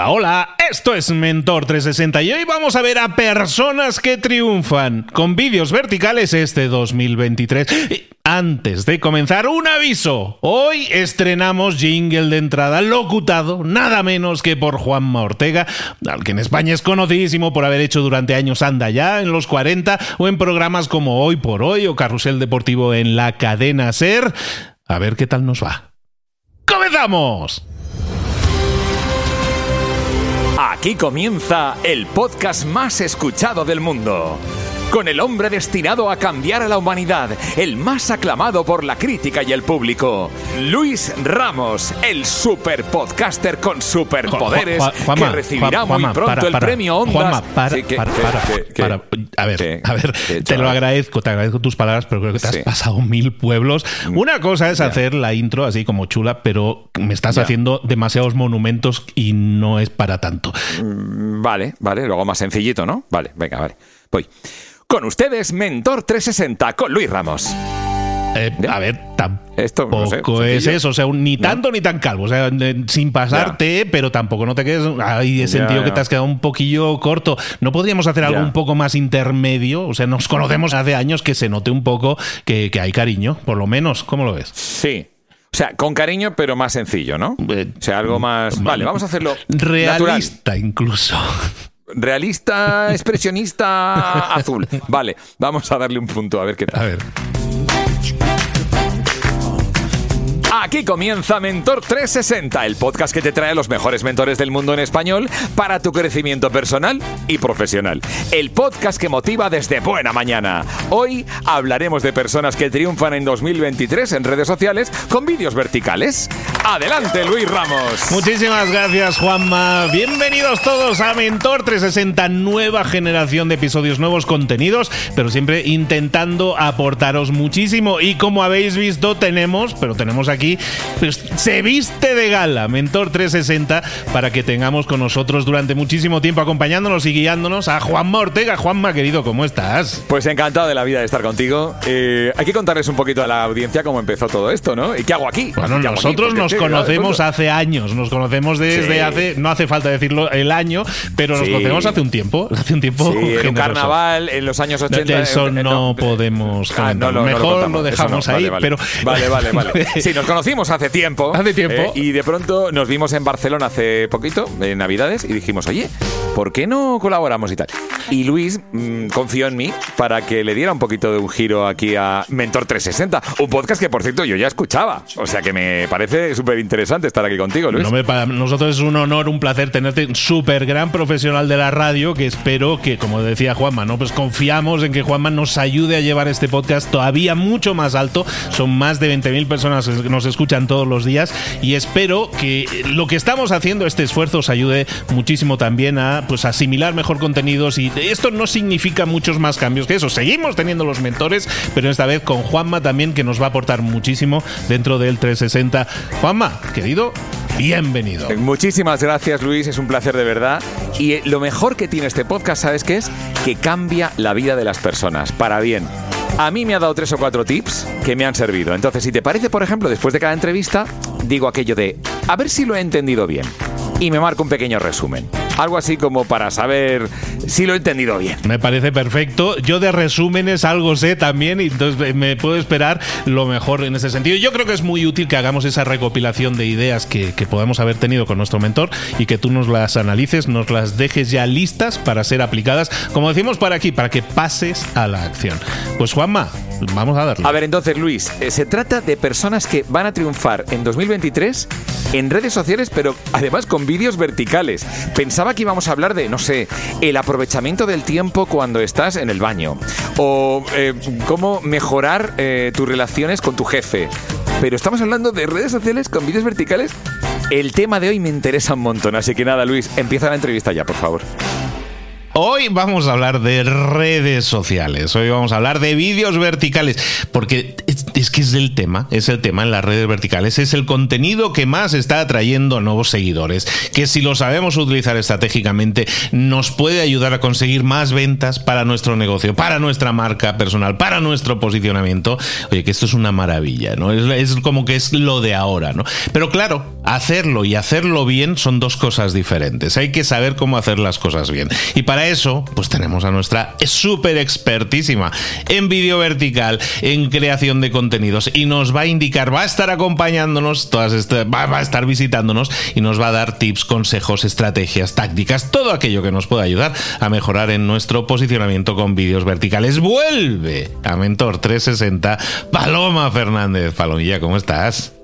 Hola, hola, esto es Mentor 360 y hoy vamos a ver a personas que triunfan con vídeos verticales este 2023. Antes de comenzar, un aviso. Hoy estrenamos jingle de entrada locutado, nada menos que por Juanma Ortega, al que en España es conocidísimo por haber hecho durante años Anda ya en los 40 o en programas como Hoy por Hoy o Carrusel Deportivo en la cadena Ser. A ver qué tal nos va. ¡Comenzamos! Aquí comienza el podcast más escuchado del mundo. Con el hombre destinado a cambiar a la humanidad, el más aclamado por la crítica y el público, Luis Ramos, el super podcaster con superpoderes que recibirá muy pronto el premio Ondas. Juanma, para, para, A ver, a ver, te lo agradezco, te agradezco tus palabras, pero creo que te has pasado mil pueblos. Mm. Una cosa es hacer la intro así como chula, pero me estás haciendo demasiados monumentos y no es para tanto. Mm, vale, vale, luego más sencillito, ¿no? Vale, venga, vale. Voy. Con ustedes, Mentor 360 con Luis Ramos. Eh, a ver, tampoco es eso, o sea, ni tanto ni tan calvo, o sea, sin pasarte, pero tampoco no te quedes, hay sentido que te has quedado un poquillo corto. ¿No podríamos hacer algo un poco más intermedio? O sea, nos conocemos hace años que se note un poco que, hay cariño, por lo menos, ¿cómo lo ves? Sí, o sea, con cariño, pero más sencillo, ¿no? Eh, o sea, algo más. Vale, vamos a hacerlo. Realista, incluso. Realista, expresionista, azul. Vale, vamos a darle un punto a ver qué tal. A ver. Aquí comienza Mentor 360, el podcast que te trae los mejores mentores del mundo en español para tu crecimiento personal y profesional. El podcast que motiva desde buena mañana. Hoy hablaremos de personas que triunfan en 2023 en redes sociales con vídeos verticales. Adelante, Luis Ramos. Muchísimas gracias, Juanma. Bienvenidos todos a Mentor 360, nueva generación de episodios, nuevos contenidos, pero siempre intentando aportaros muchísimo. Y como habéis visto, tenemos, pero tenemos aquí pues, se viste de gala, Mentor 360, para que tengamos con nosotros durante muchísimo tiempo acompañándonos y guiándonos a Juanma Ortega. Juanma, querido, ¿cómo estás? Pues encantado de la vida de estar contigo. Eh, hay que contarles un poquito a la audiencia cómo empezó todo esto, ¿no? ¿Y qué hago aquí? Bueno, nosotros nos conocemos hace años, nos conocemos desde hace, no hace falta decirlo el año, pero nos conocemos hace un tiempo, hace un tiempo. en un carnaval en los años 80. De eso no, podemos ah, Mejor lo, dejamos ahí, vale, pero vale, vale, vale. Sí, nos conocimos hace tiempo. Hace tiempo. Eh, y de pronto nos vimos en Barcelona hace poquito, en Navidades, y dijimos, oye, ¿por qué no colaboramos y tal? Y Luis mm, confió en mí para que le diera un poquito de un giro aquí a Mentor 360, un podcast que por cierto yo ya escuchaba. O sea que me parece súper interesante estar aquí contigo, Luis. para nosotros es un honor, un placer tenerte, un súper gran profesional de la radio que espero que, como decía Juanma, ¿no? Pues confiamos en que Juanma nos ayude a llevar este podcast todavía mucho más alto. Son más de 20.000 personas que nos escuchan todos los días y espero que lo que estamos haciendo, este esfuerzo, os ayude muchísimo también a pues asimilar mejor contenidos y esto no significa muchos más cambios que eso. Seguimos teniendo los mentores, pero esta vez con Juanma también que nos va a aportar muchísimo dentro del 360. Juanma, querido, bienvenido. Muchísimas gracias Luis, es un placer de verdad. Y lo mejor que tiene este podcast, ¿sabes qué es? Que cambia la vida de las personas, para bien. A mí me ha dado tres o cuatro tips que me han servido. Entonces, si te parece, por ejemplo, después de cada entrevista, digo aquello de, a ver si lo he entendido bien. Y me marco un pequeño resumen. Algo así como para saber si lo he entendido bien. Me parece perfecto. Yo de resúmenes algo sé también y entonces me puedo esperar lo mejor en ese sentido. Yo creo que es muy útil que hagamos esa recopilación de ideas que, que podamos haber tenido con nuestro mentor y que tú nos las analices, nos las dejes ya listas para ser aplicadas, como decimos para aquí, para que pases a la acción. Pues Juanma, vamos a darle. A ver, entonces Luis, eh, se trata de personas que van a triunfar en 2023 en redes sociales, pero además con vídeos verticales. Pensaba que íbamos a hablar de, no sé, el aprovechamiento del tiempo cuando estás en el baño. O eh, cómo mejorar eh, tus relaciones con tu jefe. Pero estamos hablando de redes sociales con vídeos verticales. El tema de hoy me interesa un montón, así que nada, Luis, empieza la entrevista ya, por favor. Hoy vamos a hablar de redes sociales, hoy vamos a hablar de vídeos verticales, porque es que es el tema, es el tema en las redes verticales, es el contenido que más está atrayendo nuevos seguidores, que si lo sabemos utilizar estratégicamente nos puede ayudar a conseguir más ventas para nuestro negocio, para nuestra marca personal, para nuestro posicionamiento. Oye, que esto es una maravilla, ¿no? Es, es como que es lo de ahora, ¿no? Pero claro, hacerlo y hacerlo bien son dos cosas diferentes. Hay que saber cómo hacer las cosas bien. Y para eso, pues tenemos a nuestra súper expertísima en vídeo vertical, en creación de contenidos y nos va a indicar, va a estar acompañándonos, todas estas, va, va a estar visitándonos y nos va a dar tips, consejos, estrategias, tácticas, todo aquello que nos pueda ayudar a mejorar en nuestro posicionamiento con vídeos verticales. Vuelve a Mentor 360 Paloma Fernández. Palomilla, ¿cómo estás?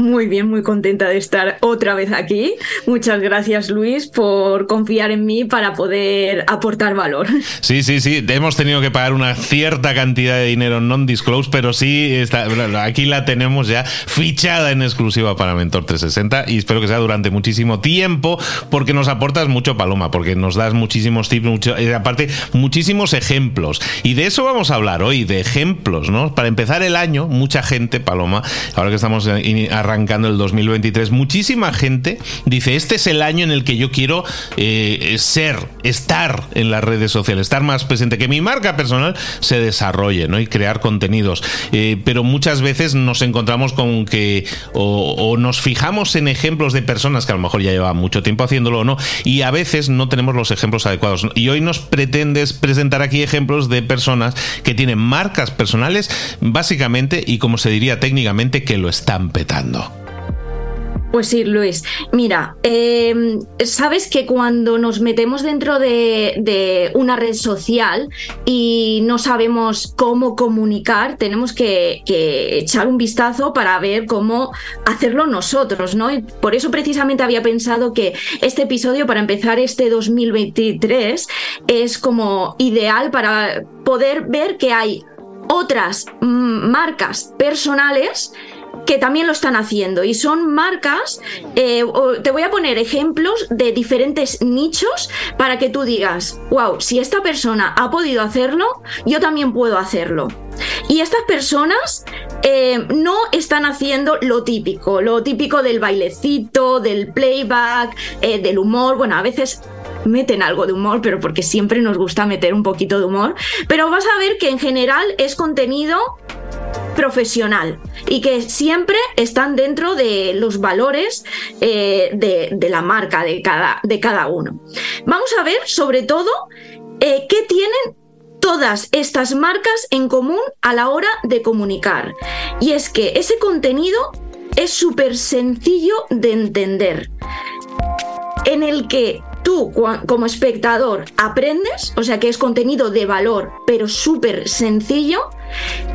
Muy bien, muy contenta de estar otra vez aquí. Muchas gracias, Luis, por confiar en mí para poder aportar valor. Sí, sí, sí. Hemos tenido que pagar una cierta cantidad de dinero non-disclose, pero sí, está, aquí la tenemos ya fichada en exclusiva para Mentor 360 y espero que sea durante muchísimo tiempo porque nos aportas mucho, Paloma, porque nos das muchísimos tips, mucho, eh, aparte, muchísimos ejemplos. Y de eso vamos a hablar hoy, de ejemplos, ¿no? Para empezar el año, mucha gente, Paloma, ahora que estamos arrancando el 2023, muchísima gente dice, este es el año en el que yo quiero eh, ser, estar en las redes sociales, estar más presente, que mi marca personal se desarrolle ¿no? y crear contenidos. Eh, pero muchas veces nos encontramos con que o, o, nos fijamos en ejemplos de personas que a lo mejor ya llevan mucho tiempo haciéndolo o no, y a veces no tenemos los ejemplos adecuados. Y hoy nos pretendes presentar aquí ejemplos de personas que tienen marcas personales, básicamente, y como se diría técnicamente, que lo están petando. Pues sí, Luis. Mira, eh, sabes que cuando nos metemos dentro de, de, una red social y no sabemos cómo comunicar, tenemos que, que, echar un vistazo para ver cómo hacerlo nosotros, ¿no? Y por eso precisamente había pensado que este episodio, para empezar este 2023, es como ideal para poder ver que hay otras marcas personales que también lo están haciendo y son marcas, eh, te voy a poner ejemplos de diferentes nichos para que tú digas, wow, si esta persona ha podido hacerlo, yo también puedo hacerlo. Y estas personas eh, no están haciendo lo típico, lo típico del bailecito, del playback, eh, del humor, bueno, a veces meten algo de humor, pero porque siempre nos gusta meter un poquito de humor, pero vas a ver que en general es contenido profesional y que siempre están dentro de los valores eh, de, la marca de cada, de cada uno. Vamos a ver sobre todo eh, qué tienen todas estas marcas en común a la hora de comunicar. Y es que ese contenido es súper sencillo de entender, en el que tú como espectador aprendes, o sea que es contenido de valor, pero súper sencillo.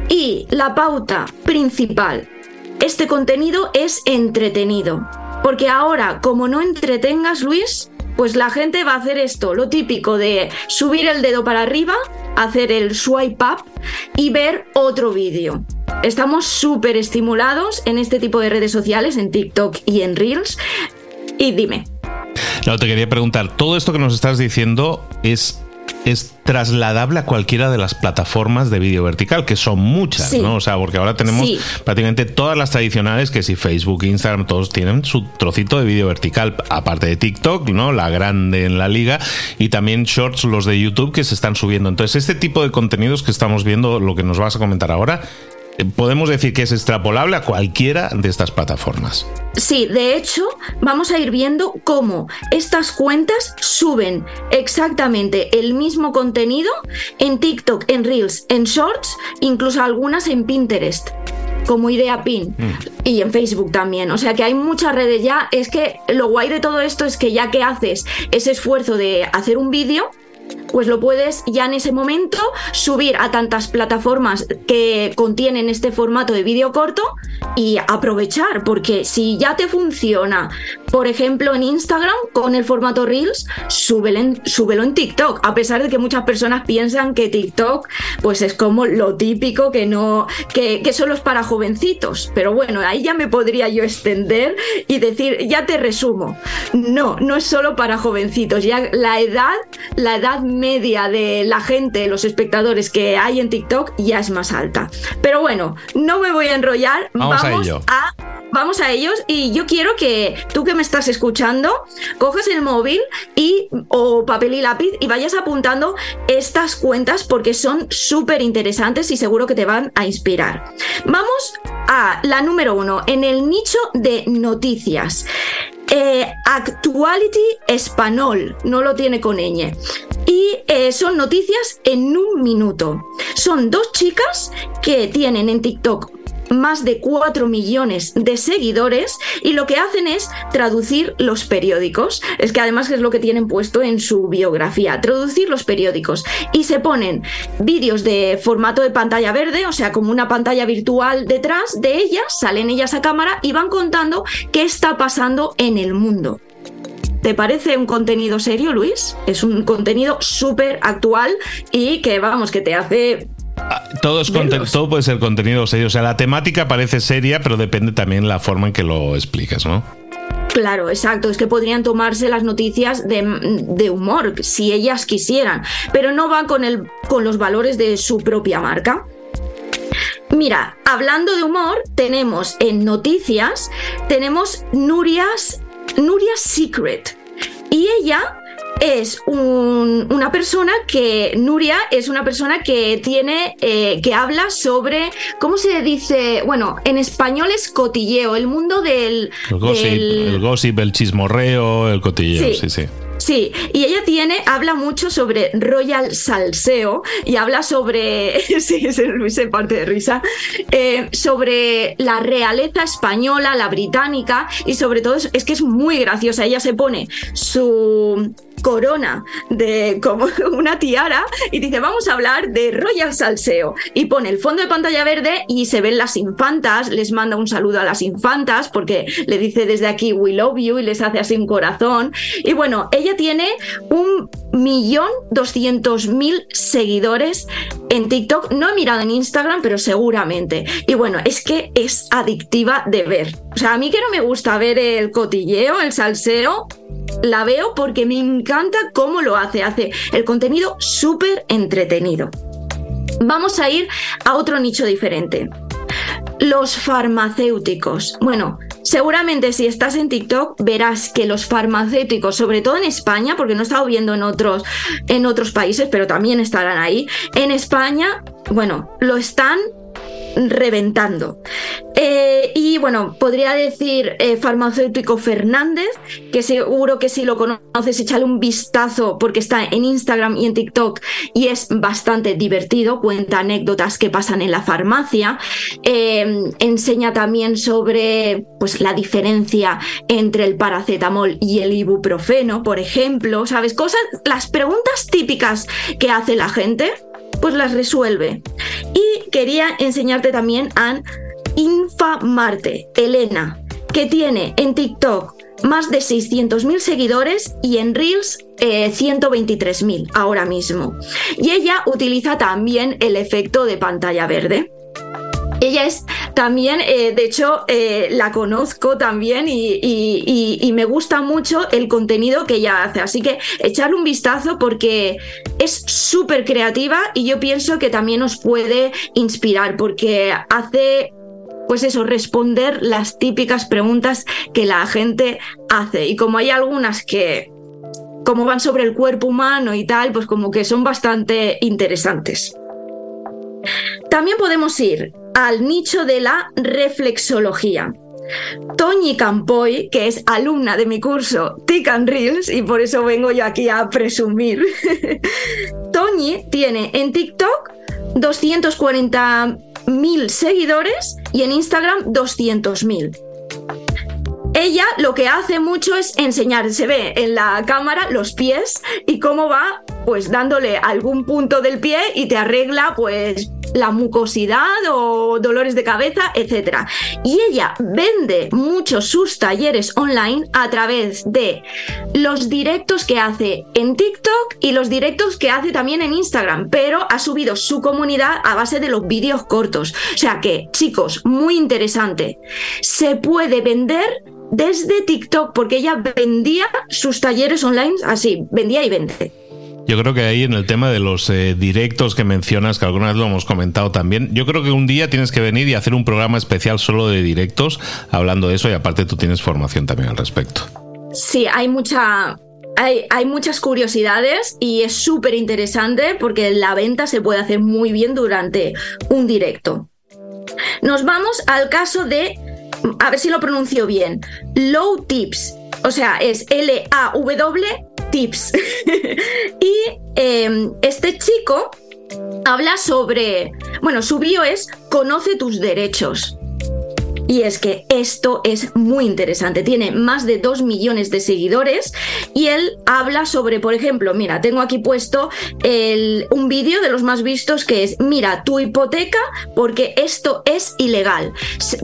Y la pauta principal, este contenido es entretenido. Porque ahora, como no entretengas, Luis, pues la gente va a hacer esto, lo típico de subir el dedo para arriba, hacer el swipe up y ver otro vídeo. Estamos súper estimulados en este tipo de redes sociales, en TikTok y en Reels. Y dime, no, te quería preguntar, todo esto que nos estás diciendo es es trasladable a cualquiera de las plataformas de vídeo vertical, que son muchas, sí. ¿no? O sea, porque ahora tenemos sí. prácticamente todas las tradicionales, que si Facebook, Instagram, todos tienen su trocito de vídeo vertical, aparte de TikTok, ¿no? La grande en la liga, y también shorts, los de YouTube, que se están subiendo. Entonces, este tipo de contenidos que estamos viendo, lo que nos vas a comentar ahora, podemos decir que es extrapolable a cualquiera de estas plataformas. Sí, de hecho, vamos a ir viendo cómo estas cuentas suben exactamente el mismo contenido en TikTok, en Reels, en Shorts, incluso algunas en Pinterest como idea pin mm. y en Facebook también. O sea que hay muchas redes ya. Es que lo guay de todo esto es que ya que haces ese esfuerzo de hacer un vídeo, pues lo puedes ya en ese momento subir a tantas plataformas que contienen este formato de vídeo corto y aprovechar, porque si ya te funciona, por ejemplo, en Instagram con el formato Reels, súbelo en, en TikTok, a pesar de que muchas personas piensan que TikTok pues es como lo típico que no, que, que solo es para jovencitos. Pero bueno, ahí ya me podría yo extender y decir, ya te resumo. No, no es solo para jovencitos, ya la edad, la edad media de la gente, los espectadores que hay en TikTok ya es más alta. Pero bueno, no me voy a enrollar. Vamos, a vamos a ellos y yo quiero que tú que me estás escuchando cojas el móvil y o papel y lápiz y vayas apuntando estas cuentas porque son súper interesantes y seguro que te van a inspirar. Vamos a la número uno en el nicho de noticias. Eh, Actuality Español, no lo tiene con ñ. Y eh, son noticias en un minuto. Son dos chicas que tienen en TikTok más de 4 millones de seguidores y lo que hacen es traducir los periódicos. Es que además es lo que tienen puesto en su biografía, traducir los periódicos. Y se ponen vídeos de formato de pantalla verde, o sea, como una pantalla virtual detrás de ellas, salen ellas a cámara y van contando qué está pasando en el mundo. ¿Te parece un contenido serio, Luis? Es un contenido súper actual y que, vamos, que te hace todo, es todo puede ser contenido serio. O sea, la temática parece seria, pero depende también la forma en que lo explicas, ¿no? Claro, exacto. Es que podrían tomarse las noticias de, humor si ellas quisieran, pero no van con, el, con los valores de su propia marca. Mira, hablando de humor, tenemos en noticias, tenemos Nuria's, Nuria's Secret. Y ella es una persona que, Nuria es una persona que tiene, eh, que habla sobre, ¿cómo se dice? Bueno, en español es cotilleo, el mundo del... El gossip, el, chismorreo, el cotilleo, sí, sí. Sí, y ella tiene, habla mucho sobre Royal Salseo y habla sobre, sí, se, parte de risa, eh, sobre la realeza española, la británica y sobre todo es que es muy graciosa. Ella se pone su corona de como una tiara y dice, vamos a hablar de Royal Salseo. Y pone el fondo de pantalla verde y se ven las infantas, les manda un saludo a las infantas porque le dice desde aquí we love you y les hace así un corazón. Y bueno, ella tiene un millón doscientos mil seguidores en TikTok. No he mirado en Instagram, pero seguramente. Y bueno, es que es adictiva de ver. O sea, a mí que no me gusta ver el cotilleo, el salseo, la veo porque me encanta cómo lo hace. Hace el contenido súper entretenido. Vamos a ir a otro nicho diferente. Los farmacéuticos. Bueno, seguramente si estás en TikTok verás que los farmacéuticos, sobre todo en España, porque no he estado viendo en otros, en otros países, pero también estarán ahí, en España, bueno, lo están reventando. Eh, y bueno, podría decir eh, farmacéutico Fernández, que seguro que si lo conoces, échale un vistazo porque está en Instagram y en TikTok y es bastante divertido, cuenta anécdotas que pasan en la farmacia, em, enseña también sobre pues, la diferencia entre el paracetamol y el ibuprofeno, por ejemplo, ¿sabes? Cosas, las preguntas típicas que hace la gente pues las resuelve. Quería enseñarte también a Infamarte, Elena, que tiene en TikTok más de 600.000 seguidores y en Reels 123.000 eh, ahora mismo. Y ella utiliza también el efecto de pantalla verde. Ella es también, eh, de hecho, eh, la conozco también y, me gusta mucho el contenido que ella hace. Así que echarle un vistazo porque es súper creativa y yo pienso que también os puede inspirar porque hace pues eso, responder las típicas preguntas que la gente hace. Y como hay algunas que, como van sobre el cuerpo humano y tal, pues como que son bastante interesantes. También podemos ir al nicho de la reflexología. Toñi Campoy, que es alumna de mi curso TIC and Reels, y por eso vengo yo aquí a presumir. Toñi tiene en TikTok 240.000 seguidores y en Instagram 200.000. Ella lo que hace mucho es enseñar, se ve en la cámara los pies y cómo va pues dándole algún punto del pie y te arregla pues la mucosidad o dolores de cabeza, etc. Y ella vende muchos sus talleres online a través de los directos que hace en TikTok y los directos que hace también en Instagram, pero ha subido su comunidad a base de los vídeos cortos. O sea que, chicos, muy interesante. Se puede vender desde TikTok porque ella vendía sus talleres online así, vendía y vende. Yo creo que ahí en el tema de los eh, directos que mencionas, que alguna vez lo hemos comentado también, yo creo que un día tienes que venir y hacer un programa especial solo de directos hablando de eso y aparte tú tienes formación también al respecto. Sí, hay mucha, hay, hay, muchas curiosidades y es súper interesante porque la venta se puede hacer muy bien durante un directo. Nos vamos al caso de, a ver si lo pronuncio bien, Low Tips. O sea, es L-A-W tips. y em, este chico habla sobre, bueno, su bio es Conoce tus derechos. Y es que esto es muy interesante. Tiene más de 2 millones de seguidores y él habla sobre, por ejemplo, mira, tengo aquí puesto el, un vídeo de los más vistos que es, mira, tu hipoteca porque esto es ilegal.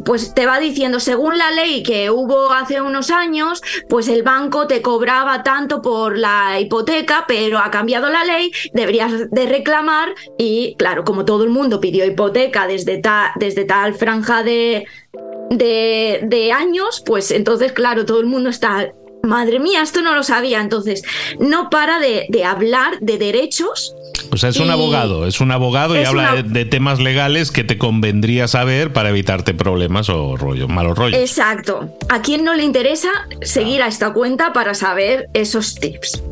Pues te va diciendo, según la ley que hubo hace unos años, pues el banco te cobraba tanto por la hipoteca, pero ha cambiado la ley, deberías de reclamar y claro, como todo el mundo pidió hipoteca desde, desde tal franja de de, años, pues entonces, claro, todo el mundo está madre mía, esto no lo sabía. Entonces, no para de, hablar de derechos. O sea, es un abogado, es un abogado y habla de, temas legales que te convendría saber para evitarte problemas o rollo, malos rollos. Exacto. ¿A quién no le interesa seguir a esta cuenta para saber esos tips?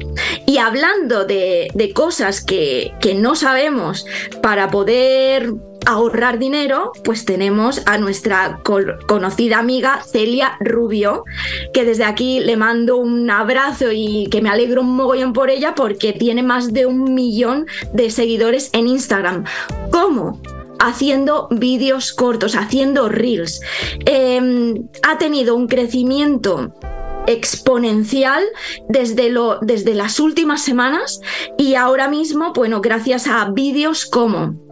Y hablando de, de cosas que, que no sabemos para poder ahorrar dinero, pues tenemos a nuestra conocida amiga Celia Rubio, que desde aquí le mando un abrazo y que me alegro un mogollón por ella porque tiene más de un millón de seguidores en Instagram. ¿Cómo? haciendo vídeos cortos, haciendo reels. Em, ha tenido un crecimiento exponencial desde, lo, desde las últimas semanas y ahora mismo, bueno, gracias a vídeos como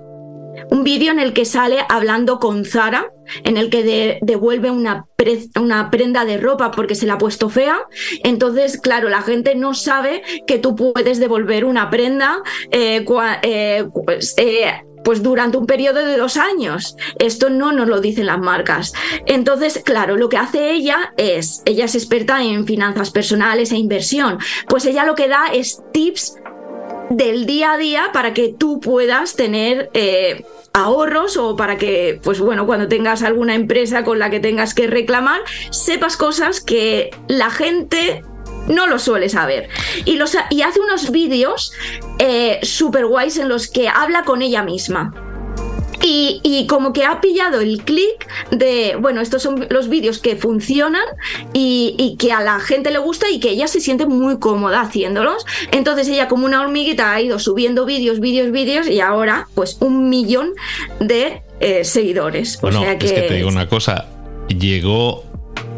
un vídeo en el que sale hablando con Zara, en el que devuelve una, una, prenda de ropa porque se la ha puesto fea. Entonces, claro, la gente no sabe que tú puedes devolver una prenda eh, eh, pues, eh, pues durante un periodo de dos años. Esto no nos lo dicen las marcas. Entonces, claro, lo que hace ella es, ella es experta en finanzas personales e inversión, pues ella lo que da es tips del día a día para que tú puedas tener eh, ahorros o para que, pues bueno, cuando tengas alguna empresa con la que tengas que reclamar, sepas cosas que la gente no lo suele saber. Y, los, y hace unos vídeos eh, super guays en los que habla con ella misma. Y, como que ha pillado el clic de, bueno, estos son los vídeos que funcionan y, que a la gente le gusta y que ella se siente muy cómoda haciéndolos. Entonces ella como una hormiguita ha ido subiendo vídeos, vídeos, vídeos y ahora pues un millón de eh, seguidores. Bueno, es que te digo una cosa, llegó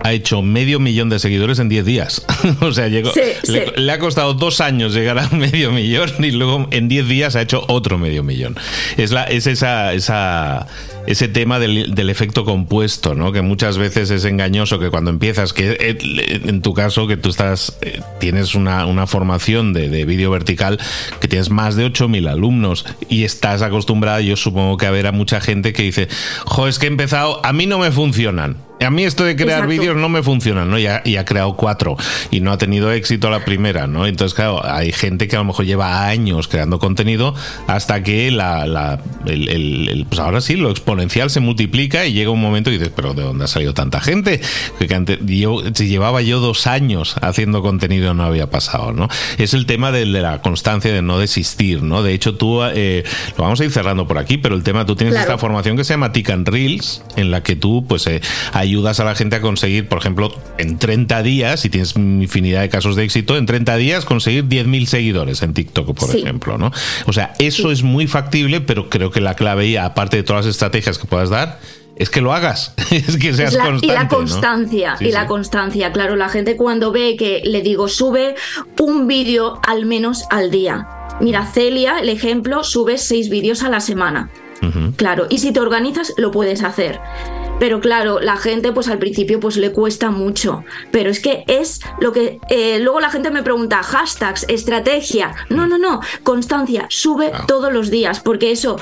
ha hecho medio millón de seguidores en 10 días. o sea, llegó, le, ha costado dos años llegar a medio millón y luego en 10 días ha hecho otro medio millón. Es, la, es esa, esa, ese tema del, del, efecto compuesto, ¿no? Que muchas veces es engañoso que cuando empiezas, que eh, en tu caso, que tú estás, eh, tienes una, una formación de, de vídeo vertical, que tienes más de 8.000 alumnos y estás acostumbrada, yo supongo que a ver a mucha gente que dice, jo, es que he empezado, a mí no me funcionan a mí esto de crear vídeos no me funciona, ¿no? Y ha, y ha, creado cuatro y no ha tenido éxito la primera, ¿no? Entonces, claro, hay gente que a lo mejor lleva años creando contenido hasta que la, la el, pues ahora sí, lo exponencial se multiplica y llega un momento y dices, pero ¿de dónde ha salido tanta gente? Que antes, yo, si llevaba yo dos años haciendo contenido no había pasado, ¿no? Es el tema de, la constancia de no desistir, ¿no? De hecho, tú, eh, lo vamos a ir cerrando por aquí, pero el tema, tú tienes esta formación que se llama Tican Reels, en la que tú, pues, eh, hay ayudas a la gente a conseguir, por ejemplo, en 30 días, si tienes infinidad de casos de éxito, en 30 días conseguir 10.000 seguidores en TikTok, por ejemplo, ¿no? O sea, eso es muy factible, pero creo que la clave, aparte de todas las estrategias que puedas dar, es que lo hagas, es que seas constante. Y la constancia, y la constancia, claro, la gente cuando ve que le digo, sube un vídeo al menos al día. Mira, Celia, el ejemplo, sube seis vídeos a la semana. Claro, y si te organizas, lo puedes hacer. Pero claro, la gente pues al principio pues le cuesta mucho, pero es que es lo que eh, luego la gente me pregunta, hashtags, estrategia, no, no, no, constancia, sube todos los días, porque eso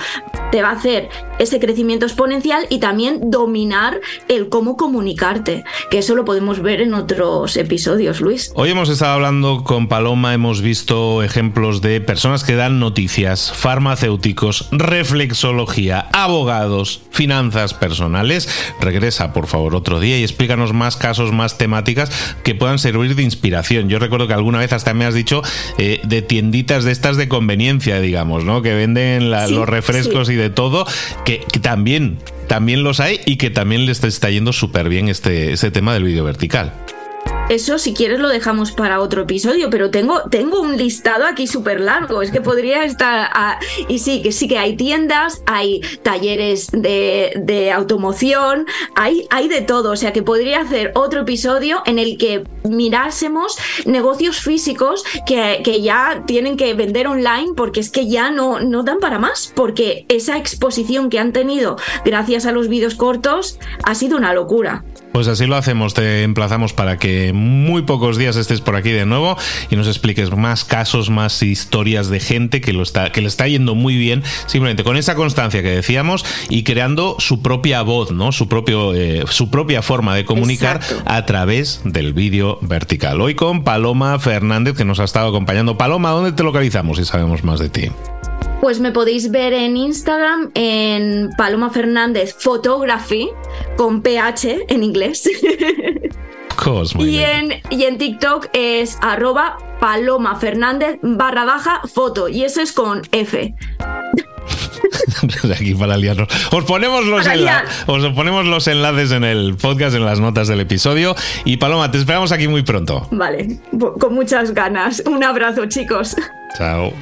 te va a hacer ese crecimiento exponencial y también dominar el cómo comunicarte, que eso lo podemos ver en otros episodios, Luis. Hoy hemos estado hablando con Paloma, hemos visto ejemplos de personas que dan noticias, farmacéuticos, reflexología, abogados, finanzas personales. Regresa, por favor, otro día y explícanos más casos, más temáticas que puedan servir de inspiración. Yo recuerdo que alguna vez hasta me has dicho eh, de tienditas de estas de conveniencia, digamos, ¿no? Que venden los refrescos y de todo, que, también también los hay y que también les está yendo súper bien este, este tema del vídeo vertical. Eso, si quieres, lo dejamos para otro episodio, pero tengo, tengo un listado aquí súper largo. Es que podría estar. y sí, que sí que hay tiendas, hay talleres de, automoción, hay, hay de todo. O sea que podría hacer otro episodio en el que mirásemos negocios físicos que, que ya tienen que vender online porque es que ya no, no dan para más. Porque esa exposición que han tenido gracias a los vídeos cortos ha sido una locura. Pues así lo hacemos, te emplazamos para que muy pocos días estés por aquí de nuevo y nos expliques más casos, más historias de gente que, lo está, que le está yendo muy bien, simplemente con esa constancia que decíamos y creando su propia voz, ¿no? Su, propio, eh, su propia forma de comunicar a través del vídeo vertical. Hoy con Paloma Fernández, que nos ha estado acompañando. Paloma, ¿dónde te localizamos si sabemos más de ti? Pues me podéis ver en Instagram en Paloma Fernández Photography con PH en inglés. y, en, y en TikTok es arroba Paloma Fernández barra baja foto y eso es con F. Aquí para liarnos. Os ponemos, los os ponemos los enlaces en el podcast, en las notas del episodio. Y Paloma, te esperamos aquí muy pronto. Vale, con muchas ganas. Un abrazo, chicos. Chao.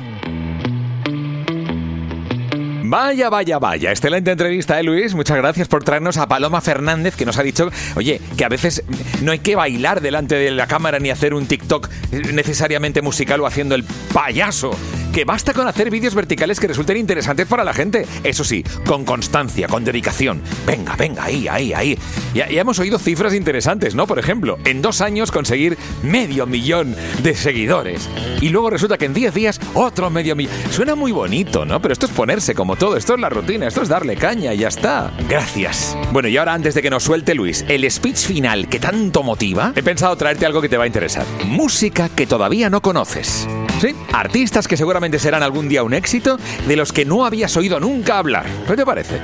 Vaya, vaya, vaya. Excelente entrevista, ¿eh, Luis? Muchas gracias por traernos a Paloma Fernández, que nos ha dicho, oye, que a veces no hay que bailar delante de la cámara ni hacer un TikTok necesariamente musical o haciendo el payaso que basta con hacer vídeos verticales que resulten interesantes para la gente. Eso sí, con constancia, con dedicación. Venga, venga, ahí, ahí, ahí. Ya, hemos oído cifras interesantes, ¿no? Por ejemplo, en dos años conseguir medio millón de seguidores. Y luego resulta que en diez días otro medio millón. Suena muy bonito, ¿no? Pero esto es ponerse como todo. Esto es la rutina, esto es darle caña y ya está. Gracias. Bueno, y ahora antes de que nos suelte Luis, el speech final que tanto motiva, he pensado traerte algo que te va a interesar. Música que todavía no conoces. Sí, artistas que seguramente serán algún día un éxito de los que no habías oído nunca hablar. ¿Qué te parece?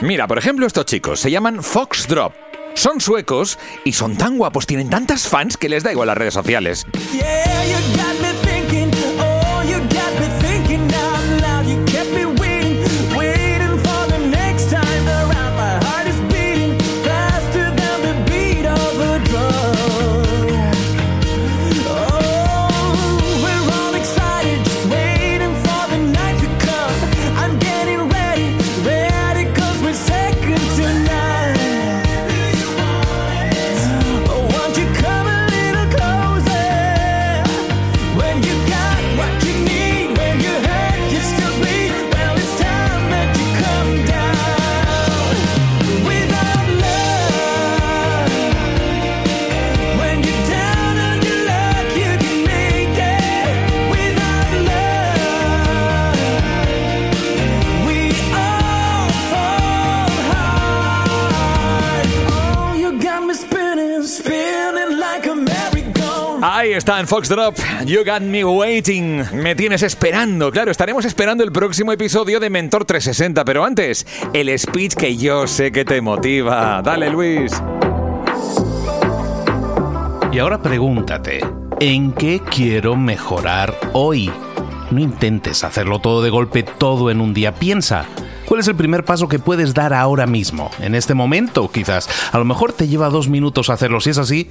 Mira, por ejemplo, estos chicos se llaman Foxdrop. Son suecos y son tan guapos, tienen tantas fans que les da igual las redes sociales. Está en Foxdrop. You got me waiting. Me tienes esperando. Claro, estaremos esperando el próximo episodio de Mentor 360, pero antes, el speech que yo sé que te motiva. Dale, Luis. Y ahora pregúntate, ¿en qué quiero mejorar hoy? No intentes hacerlo todo de golpe, todo en un día. Piensa. ¿Cuál es el primer paso que puedes dar ahora mismo? En este momento, quizás. A lo mejor te lleva dos minutos hacerlo. Si es así,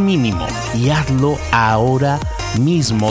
mínimo y hazlo ahora mismo.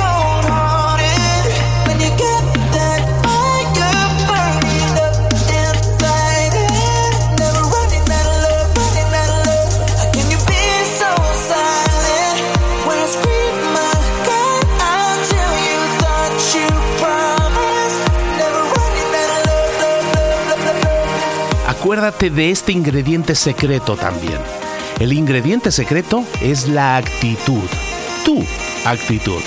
Acuérdate de este ingrediente secreto también. El ingrediente secreto es la actitud. Tu actitud.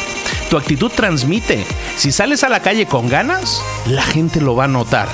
Tu actitud transmite. Si sales a la calle con ganas, la gente lo va a notar.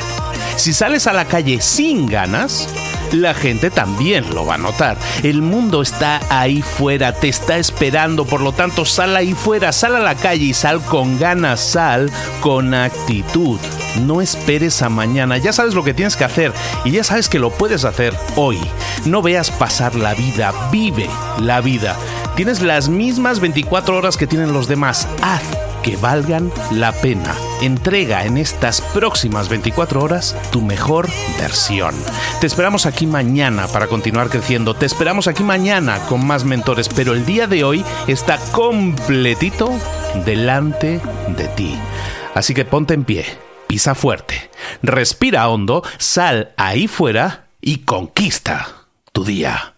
Si sales a la calle sin ganas, la gente también lo va a notar. El mundo está ahí fuera, te está esperando, por lo tanto sal ahí fuera, sal a la calle y sal con ganas, sal con actitud. No esperes a mañana, ya sabes lo que tienes que hacer y ya sabes que lo puedes hacer hoy. No veas pasar la vida, vive la vida. Tienes las mismas 24 horas que tienen los demás. Haz que valgan la pena. Entrega en estas próximas 24 horas tu mejor versión. Te esperamos aquí mañana para continuar creciendo. Te esperamos aquí mañana con más mentores, pero el día de hoy está completito delante de ti. Así que ponte en pie, pisa fuerte, respira hondo, sal ahí fuera y conquista tu día.